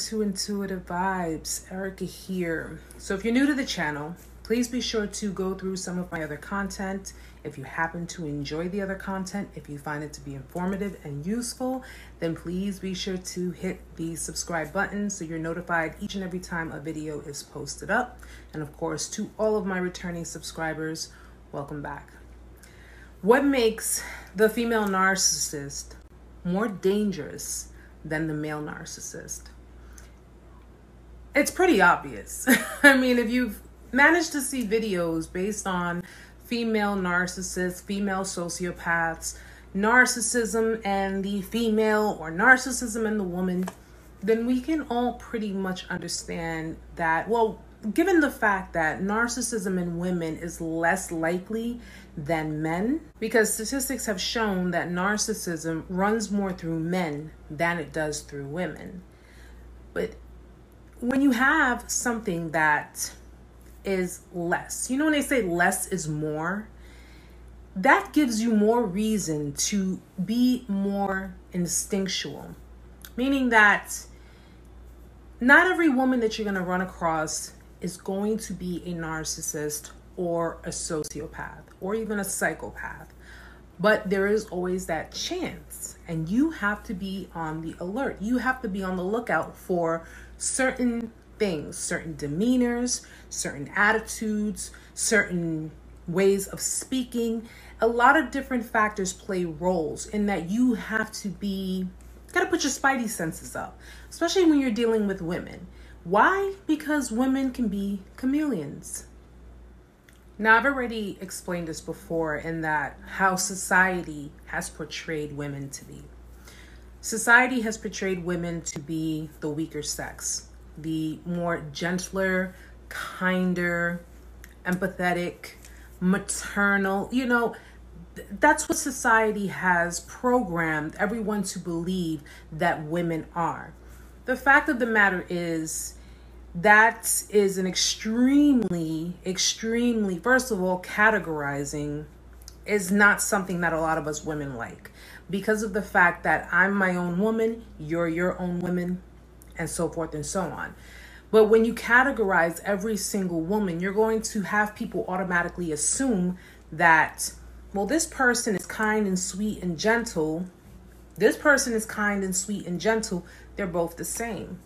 to Intuitive Vibes. Erica here. So, if you're new to the channel, please be sure to go through some of my other content. If you happen to enjoy the other content, if you find it to be informative and useful, then please be sure to hit the subscribe button so you're notified each and every time a video is posted up. And of course, to all of my returning subscribers, welcome back. What makes the female narcissist more dangerous than the male narcissist? It's pretty obvious. I mean, if you've managed to see videos based on female narcissists, female sociopaths, narcissism and the female or narcissism and the woman, then we can all pretty much understand that, well, given the fact that narcissism in women is less likely than men, because statistics have shown that narcissism runs more through men than it does through women. But when you have something that is less. You know, when they say less is more, that gives you more reason to be more instinctual, meaning that not every woman that you're going to run across is going to be a narcissist or a sociopath or even a psychopath. But there is always that chance, and you have to be on the alert. You have to be on the lookout for certain things, certain demeanors, certain attitudes, certain ways of speaking. A lot of different factors play roles in that you have to be, got to put your spidey senses up, especially when you're dealing with women. Why? Because women can be chameleons. Now, I've already explained this before in that how society has portrayed women to be. Society has portrayed women to be the weaker sex the more gentler, kinder, empathetic, maternal, you know, that's what society has programmed everyone to believe that women are. The fact of the matter is, that is an extremely, extremely, first of all, categorizing is not something that a lot of us women like because of the fact that I'm my own woman, you're your own woman, and so forth and so on. But when you categorize every single woman, you're going to have people automatically assume that, well, this person is kind and sweet and gentle. This person is kind and sweet and gentle. They're both the same.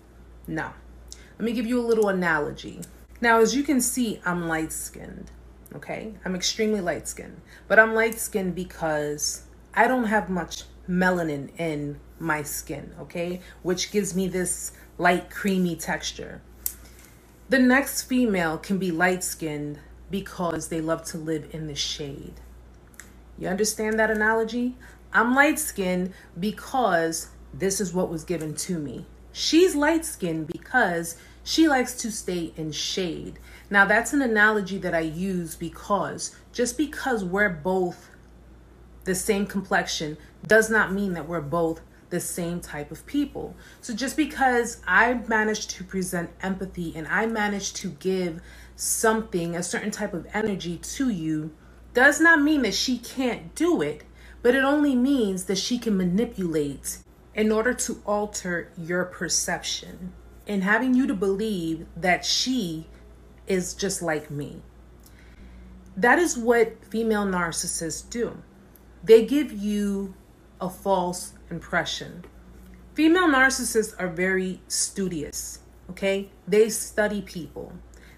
No. Let me give you a little analogy. Now, as you can see, I'm light skinned. Okay. I'm extremely light skinned. But I'm light skinned because I don't have much melanin in my skin. Okay. Which gives me this light creamy texture. The next female can be light skinned because they love to live in the shade. You understand that analogy? I'm light skinned because this is what was given to me. She's light skinned because she likes to stay in shade. Now, that's an analogy that I use because just because we're both the same complexion does not mean that we're both the same type of people. So just because I managed to present empathy and I managed to give something, a certain type of energy to you, does not mean that she can't do it, but it only means that she can manipulate in order to alter your perception and having you to believe that she is just like me. That is what female narcissists do. They give you a false impression. Female narcissists are very studious, okay? They study people.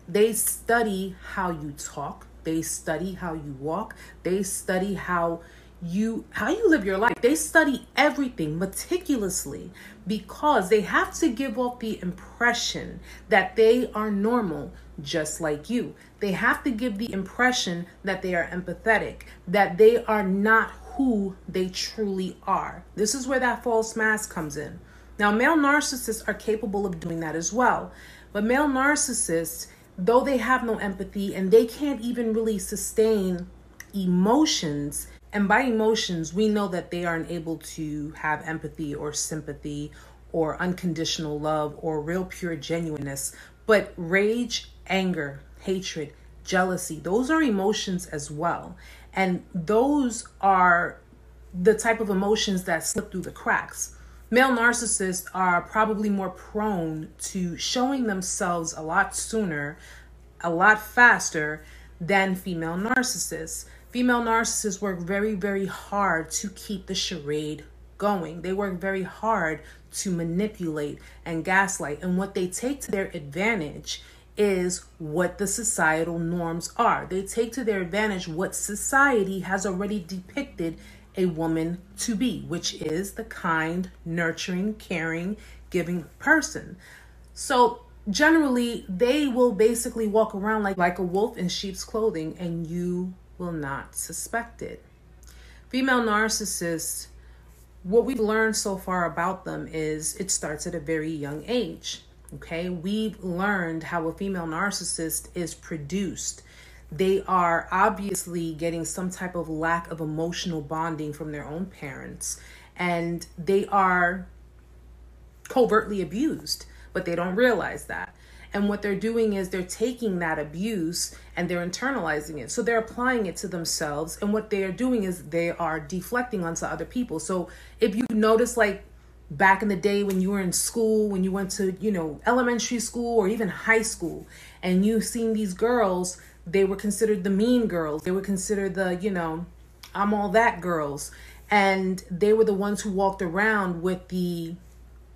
They study how you talk, they study how you walk, they study how you how you live your life. They study everything meticulously because they have to give off the impression that they are normal just like you. They have to give the impression that they are empathetic, that they are not who they truly are. This is where that false mask comes in. Now, male narcissists are capable of doing that as well. But male narcissists, though they have no empathy and they can't even really sustain emotions, and by emotions, we know that they aren't able to have empathy or sympathy or unconditional love or real pure genuineness. But rage, anger, hatred, jealousy, those are emotions as well. And those are the type of emotions that slip through the cracks. male narcissists are probably more prone to showing themselves a lot sooner, a lot faster than female narcissists. Female narcissists work very, very hard to keep the charade going. They work very hard to manipulate and gaslight. And what they take to their advantage is what the societal norms are. They take to their advantage what society has already depicted a woman to be, which is the kind, nurturing, caring, giving person. So generally they will basically walk around like, like a wolf in sheep's clothing and you will not suspect it. Female narcissists, what we've learned so far about them is it starts at a very young age. Okay, we've learned how a female narcissist is produced. They are obviously getting some type of lack of emotional bonding from their own parents, and they are covertly abused but they don't realize that. And what they're doing is they're taking that abuse and they're internalizing it. So they're applying it to themselves. And what they are doing is they are deflecting onto other people. So if you notice, like back in the day when you were in school, when you went to, you know, elementary school or even high school, and you've seen these girls, they were considered the mean girls. They were considered the, you know, I'm all that girls. And they were the ones who walked around with the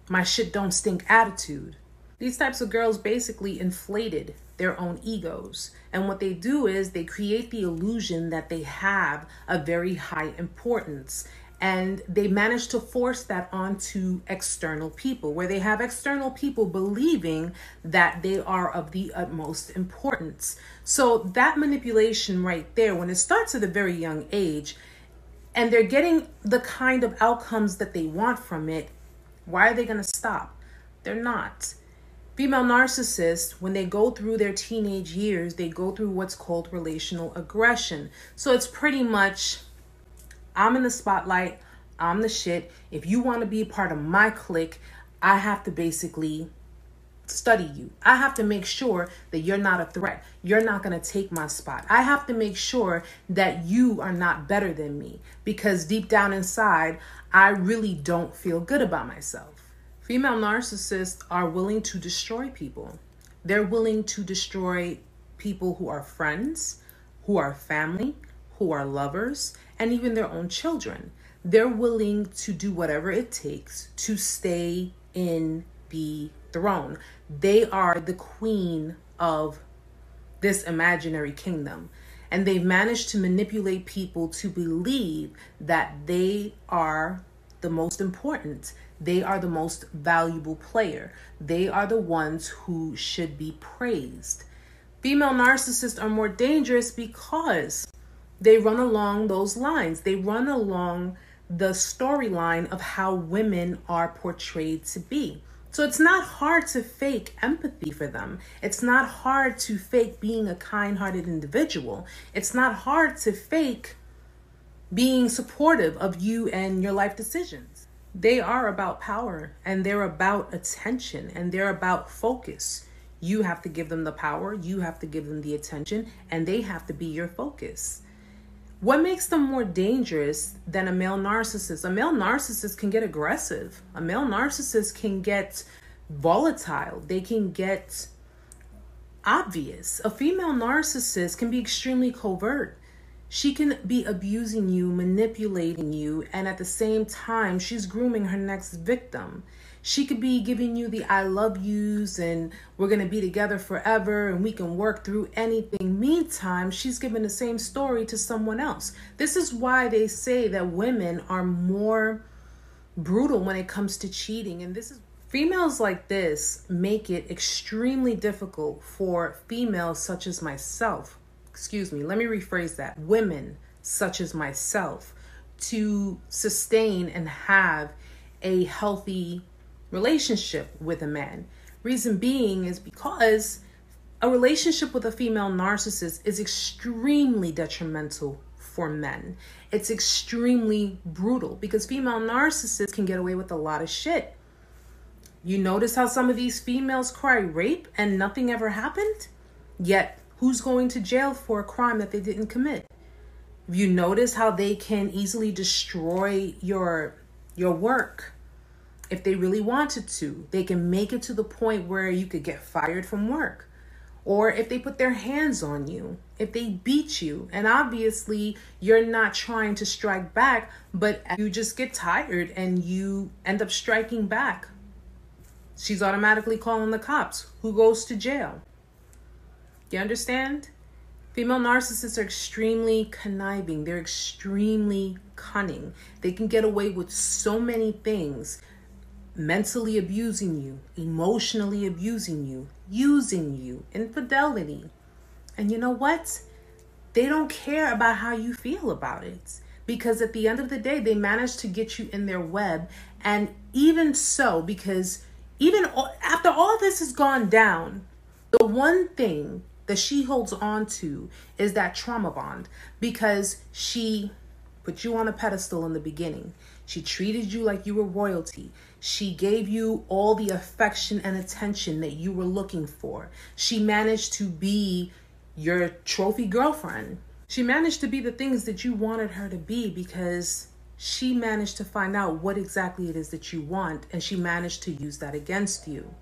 my shit don't stink attitude. These types of girls basically inflated their own egos. And what they do is they create the illusion that they have a very high importance. And they manage to force that onto external people, where they have external people believing that they are of the utmost importance. So, that manipulation right there, when it starts at a very young age, and they're getting the kind of outcomes that they want from it, why are they going to stop? They're not. Female narcissists, when they go through their teenage years, they go through what's called relational aggression. So it's pretty much I'm in the spotlight, I'm the shit. If you want to be part of my clique, I have to basically study you. I have to make sure that you're not a threat. You're not going to take my spot. I have to make sure that you are not better than me because deep down inside, I really don't feel good about myself. Female narcissists are willing to destroy people. They're willing to destroy people who are friends, who are family, who are lovers, and even their own children. They're willing to do whatever it takes to stay in the throne. They are the queen of this imaginary kingdom. And they've managed to manipulate people to believe that they are the most important. They are the most valuable player. They are the ones who should be praised. Female narcissists are more dangerous because they run along those lines. They run along the storyline of how women are portrayed to be. So it's not hard to fake empathy for them. It's not hard to fake being a kind hearted individual. It's not hard to fake being supportive of you and your life decisions. They are about power and they're about attention and they're about focus. You have to give them the power, you have to give them the attention, and they have to be your focus. What makes them more dangerous than a male narcissist? A male narcissist can get aggressive. A male narcissist can get volatile. They can get obvious. A female narcissist can be extremely covert. She can be abusing you, manipulating you, and at the same time, she's grooming her next victim. She could be giving you the I love yous and we're going to be together forever and we can work through anything. Meantime, she's giving the same story to someone else. This is why they say that women are more brutal when it comes to cheating. And this is females like this make it extremely difficult for females such as myself. Excuse me, let me rephrase that. Women such as myself to sustain and have a healthy relationship with a man. Reason being is because a relationship with a female narcissist is extremely detrimental for men. It's extremely brutal because female narcissists can get away with a lot of shit. You notice how some of these females cry rape and nothing ever happened? Yet, who's going to jail for a crime that they didn't commit? You notice how they can easily destroy your your work if they really wanted to. They can make it to the point where you could get fired from work. Or if they put their hands on you, if they beat you, and obviously you're not trying to strike back, but you just get tired and you end up striking back. She's automatically calling the cops. Who goes to jail? You understand? Female narcissists are extremely conniving. They're extremely cunning. They can get away with so many things mentally abusing you, emotionally abusing you, using you, infidelity. And you know what? They don't care about how you feel about it because at the end of the day, they manage to get you in their web. And even so, because even after all this has gone down, the one thing that she holds on to is that trauma bond because she put you on a pedestal in the beginning. She treated you like you were royalty. She gave you all the affection and attention that you were looking for. She managed to be your trophy girlfriend. She managed to be the things that you wanted her to be because she managed to find out what exactly it is that you want and she managed to use that against you.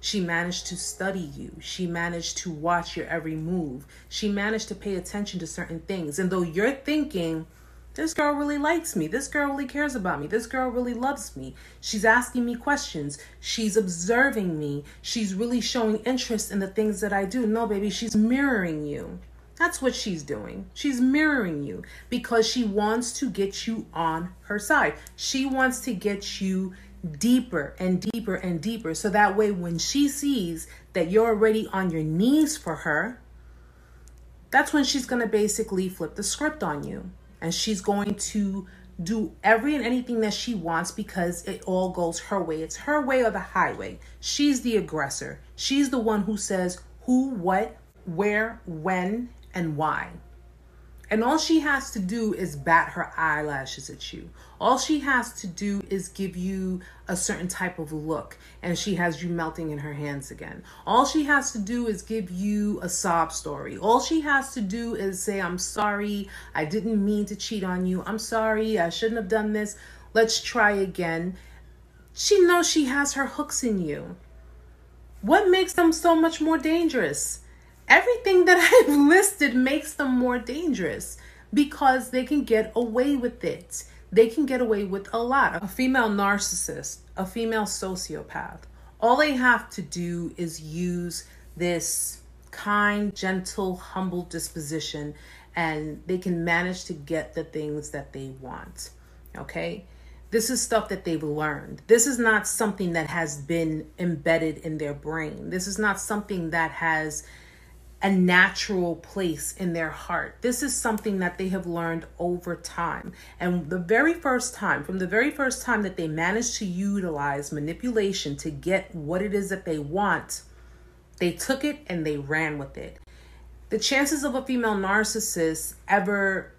She managed to study you. She managed to watch your every move. She managed to pay attention to certain things. And though you're thinking, this girl really likes me. This girl really cares about me. This girl really loves me. She's asking me questions. She's observing me. She's really showing interest in the things that I do. No, baby, she's mirroring you. That's what she's doing. She's mirroring you because she wants to get you on her side. She wants to get you deeper and deeper and deeper. So that way, when she sees that you're already on your knees for her, that's when she's going to basically flip the script on you and she's going to do every and anything that she wants because it all goes her way. It's her way or the highway. She's the aggressor. She's the one who says who, what, where, when, and why. And all she has to do is bat her eyelashes at you. All she has to do is give you a certain type of look, and she has you melting in her hands again. All she has to do is give you a sob story. All she has to do is say, I'm sorry, I didn't mean to cheat on you. I'm sorry, I shouldn't have done this. Let's try again. She knows she has her hooks in you. What makes them so much more dangerous? Everything that I've listed makes them more dangerous because they can get away with it. They can get away with a lot. A female narcissist, a female sociopath, all they have to do is use this kind, gentle, humble disposition and they can manage to get the things that they want. Okay? This is stuff that they've learned. This is not something that has been embedded in their brain. This is not something that has a natural place in their heart. This is something that they have learned over time. And the very first time, from the very first time that they managed to utilize manipulation to get what it is that they want, they took it and they ran with it. The chances of a female narcissist ever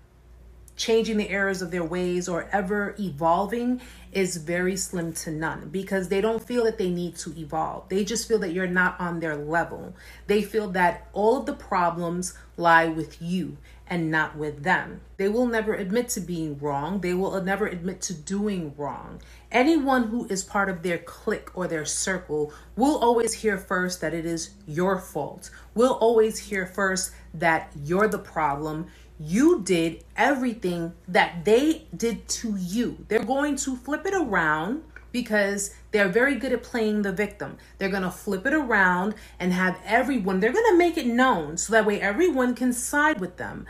changing the errors of their ways or ever evolving is very slim to none because they don't feel that they need to evolve. They just feel that you're not on their level. They feel that all of the problems lie with you and not with them. They will never admit to being wrong. They will never admit to doing wrong. Anyone who is part of their clique or their circle will always hear first that it is your fault. Will always hear first that you're the problem you did everything that they did to you. They're going to flip it around because they're very good at playing the victim. They're going to flip it around and have everyone, they're going to make it known so that way everyone can side with them.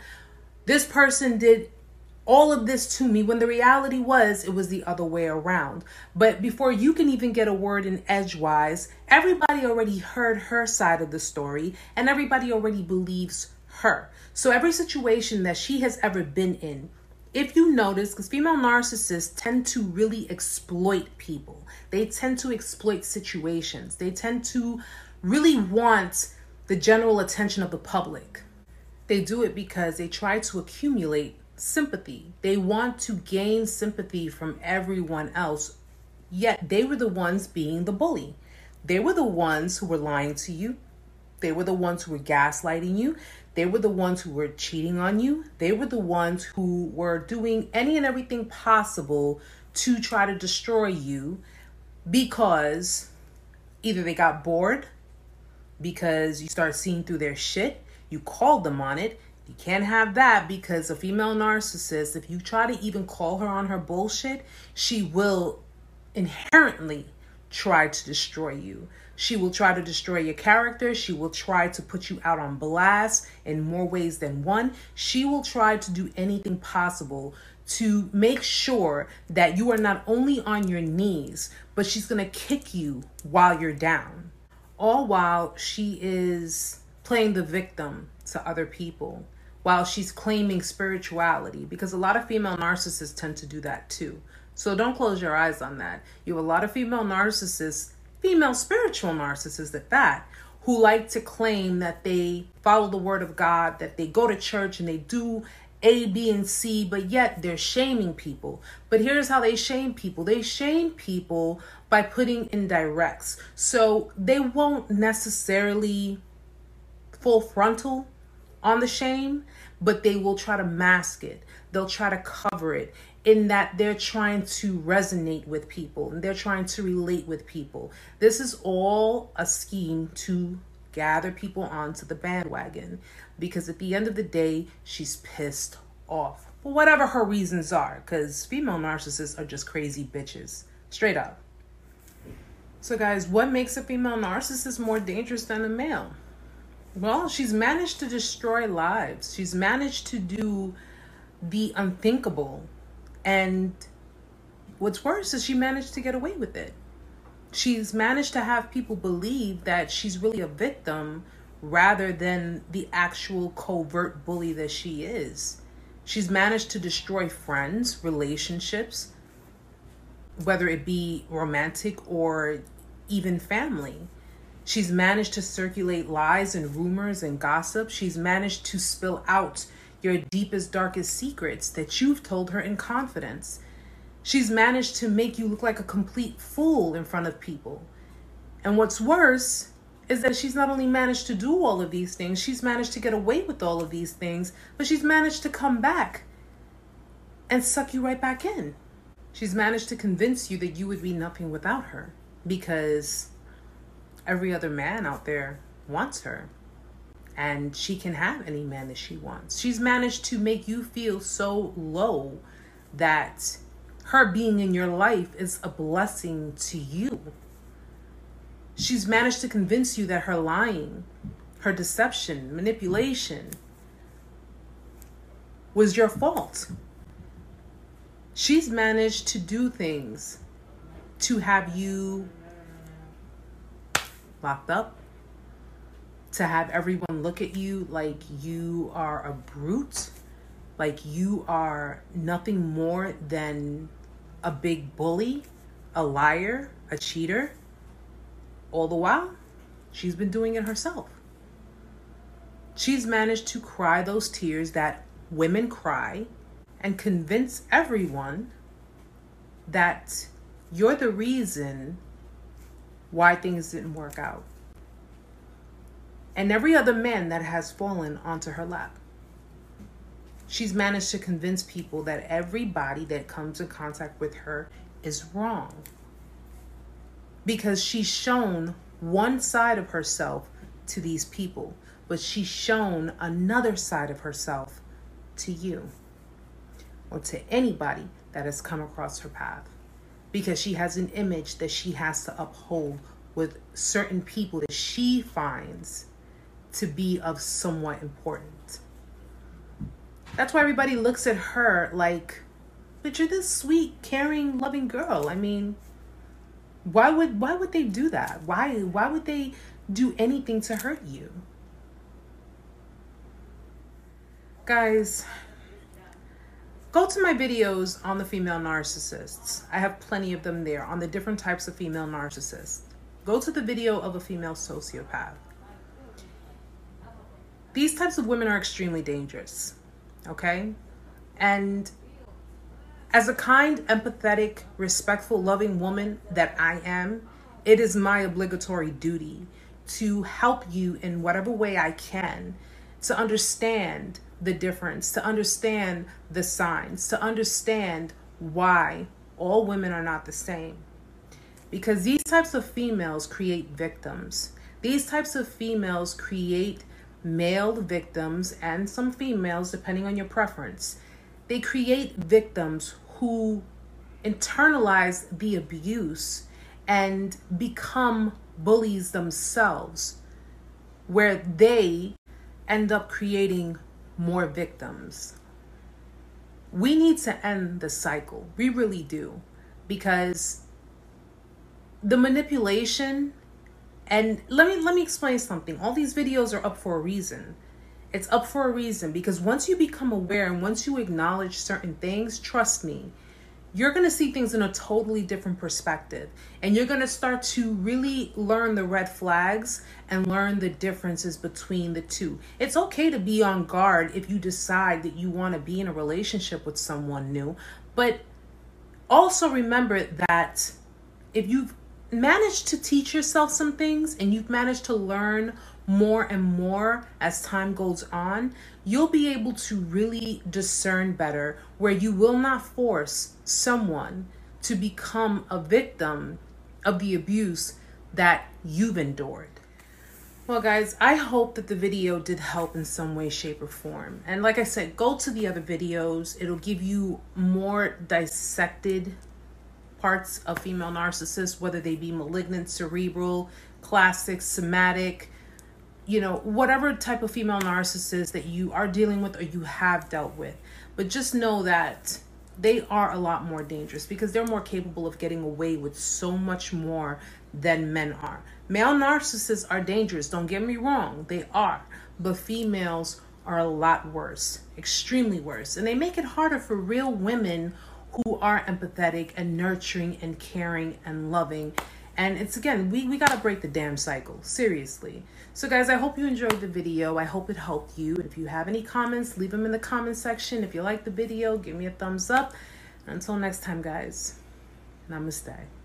This person did all of this to me when the reality was it was the other way around. But before you can even get a word in edgewise, everybody already heard her side of the story and everybody already believes her. So every situation that she has ever been in, if you notice, because female narcissists tend to really exploit people, they tend to exploit situations, they tend to really want the general attention of the public. They do it because they try to accumulate sympathy. They want to gain sympathy from everyone else, yet they were the ones being the bully. They were the ones who were lying to you. They were the ones who were gaslighting you. They were the ones who were cheating on you. They were the ones who were doing any and everything possible to try to destroy you. because either they got bored because you start seeing through their shit, you called them on it. You can't have that because a female narcissist, if you try to even call her on her bullshit, she will inherently try to destroy you. She will try to destroy your character. She will try to put you out on blast in more ways than one. She will try to do anything possible to make sure that you are not only on your knees, but she's going to kick you while you're down. All while she is playing the victim to other people, while she's claiming spirituality, because a lot of female narcissists tend to do that too. So don't close your eyes on that. You have a lot of female narcissists, female spiritual narcissists at that, who like to claim that they follow the word of God, that they go to church and they do A, B, and C, but yet they're shaming people. But here's how they shame people they shame people by putting in directs. So they won't necessarily full frontal on the shame, but they will try to mask it. They'll try to cover it in that they're trying to resonate with people and they're trying to relate with people. This is all a scheme to gather people onto the bandwagon because at the end of the day, she's pissed off whatever her reasons are because female narcissists are just crazy bitches. Straight up. So, guys, what makes a female narcissist more dangerous than a male? Well, she's managed to destroy lives. She's managed to do the unthinkable and what's worse is she managed to get away with it. She's managed to have people believe that she's really a victim rather than the actual covert bully that she is. She's managed to destroy friends, relationships, whether it be romantic or even family. She's managed to circulate lies and rumors and gossip. She's managed to spill out your deepest, darkest secrets that you've told her in confidence. She's managed to make you look like a complete fool in front of people. And what's worse is that she's not only managed to do all of these things, she's managed to get away with all of these things, but she's managed to come back and suck you right back in. She's managed to convince you that you would be nothing without her because every other man out there wants her and she can have any man that she wants. She's managed to make you feel so low that her being in your life is a blessing to you. She's managed to convince you that her lying, her deception, manipulation was your fault. She's managed to do things to have you locked up, to have everyone look at you like you are a brute, like you are nothing more than a big bully, a liar, a cheater. All the while, she's been doing it herself. She's managed to cry those tears that women cry and convince everyone that you're the reason why things didn't work out and every other man that has fallen onto her lap. She's managed to convince people that everybody that comes in contact with her is wrong because she's shown one side of herself to these people, but she's shown another side of herself to you or to anybody that has come across her path because she has an image that she has to uphold with certain people that she finds to be of somewhat important. That's why everybody looks at her like, but you're this sweet, caring, loving girl. I mean, why would why would they do that? Why why would they do anything to hurt you? Guys, go to my videos on the female narcissists. I have plenty of them there on the different types of female narcissists. Go to the video of a female sociopath. These types of women are extremely dangerous, okay? And as a kind, empathetic, respectful, loving woman that I am, it is my obligatory duty to help you in whatever way I can to understand the difference, to understand the signs, to understand why all women are not the same. because these types of females create victims. These types of females create male victims and some females, depending on your preference. They create victims who internalize the abuse and become bullies themselves, where they end up creating more victims. We need to end the cycle. We really do. Because the manipulation and let me let me explain something. All these videos are up for a reason. It's up for a reason because once you become aware and once you acknowledge certain things, trust me, you're going to see things in a totally different perspective. And you're going to start to really learn the red flags and learn the differences between the two. It's okay to be on guard if you decide that you want to be in a relationship with someone new. But also remember that if you've managed to teach yourself some things and you've managed to learn more and more as time goes on, you'll be able to really discern better where you will not force someone to become a victim of the abuse that you've endured. Well, guys, I hope that the video did help in some way, shape, or form. And like I said, go to the other videos. It'll give you more dissected parts of female narcissists, whether they be malignant, cerebral, classic, somatic, you know, whatever type of female narcissist that you are dealing with or you have dealt with. But just know that they are a lot more dangerous because they're more capable of getting away with so much more than men are. Male narcissists are dangerous, don't get me wrong, they are. But females are a lot worse, extremely worse. And they make it harder for real women who are empathetic and nurturing and caring and loving. And it's again, we, we gotta break the damn cycle, seriously. So, guys, I hope you enjoyed the video. I hope it helped you. If you have any comments, leave them in the comment section. If you like the video, give me a thumbs up. Until next time, guys, namaste.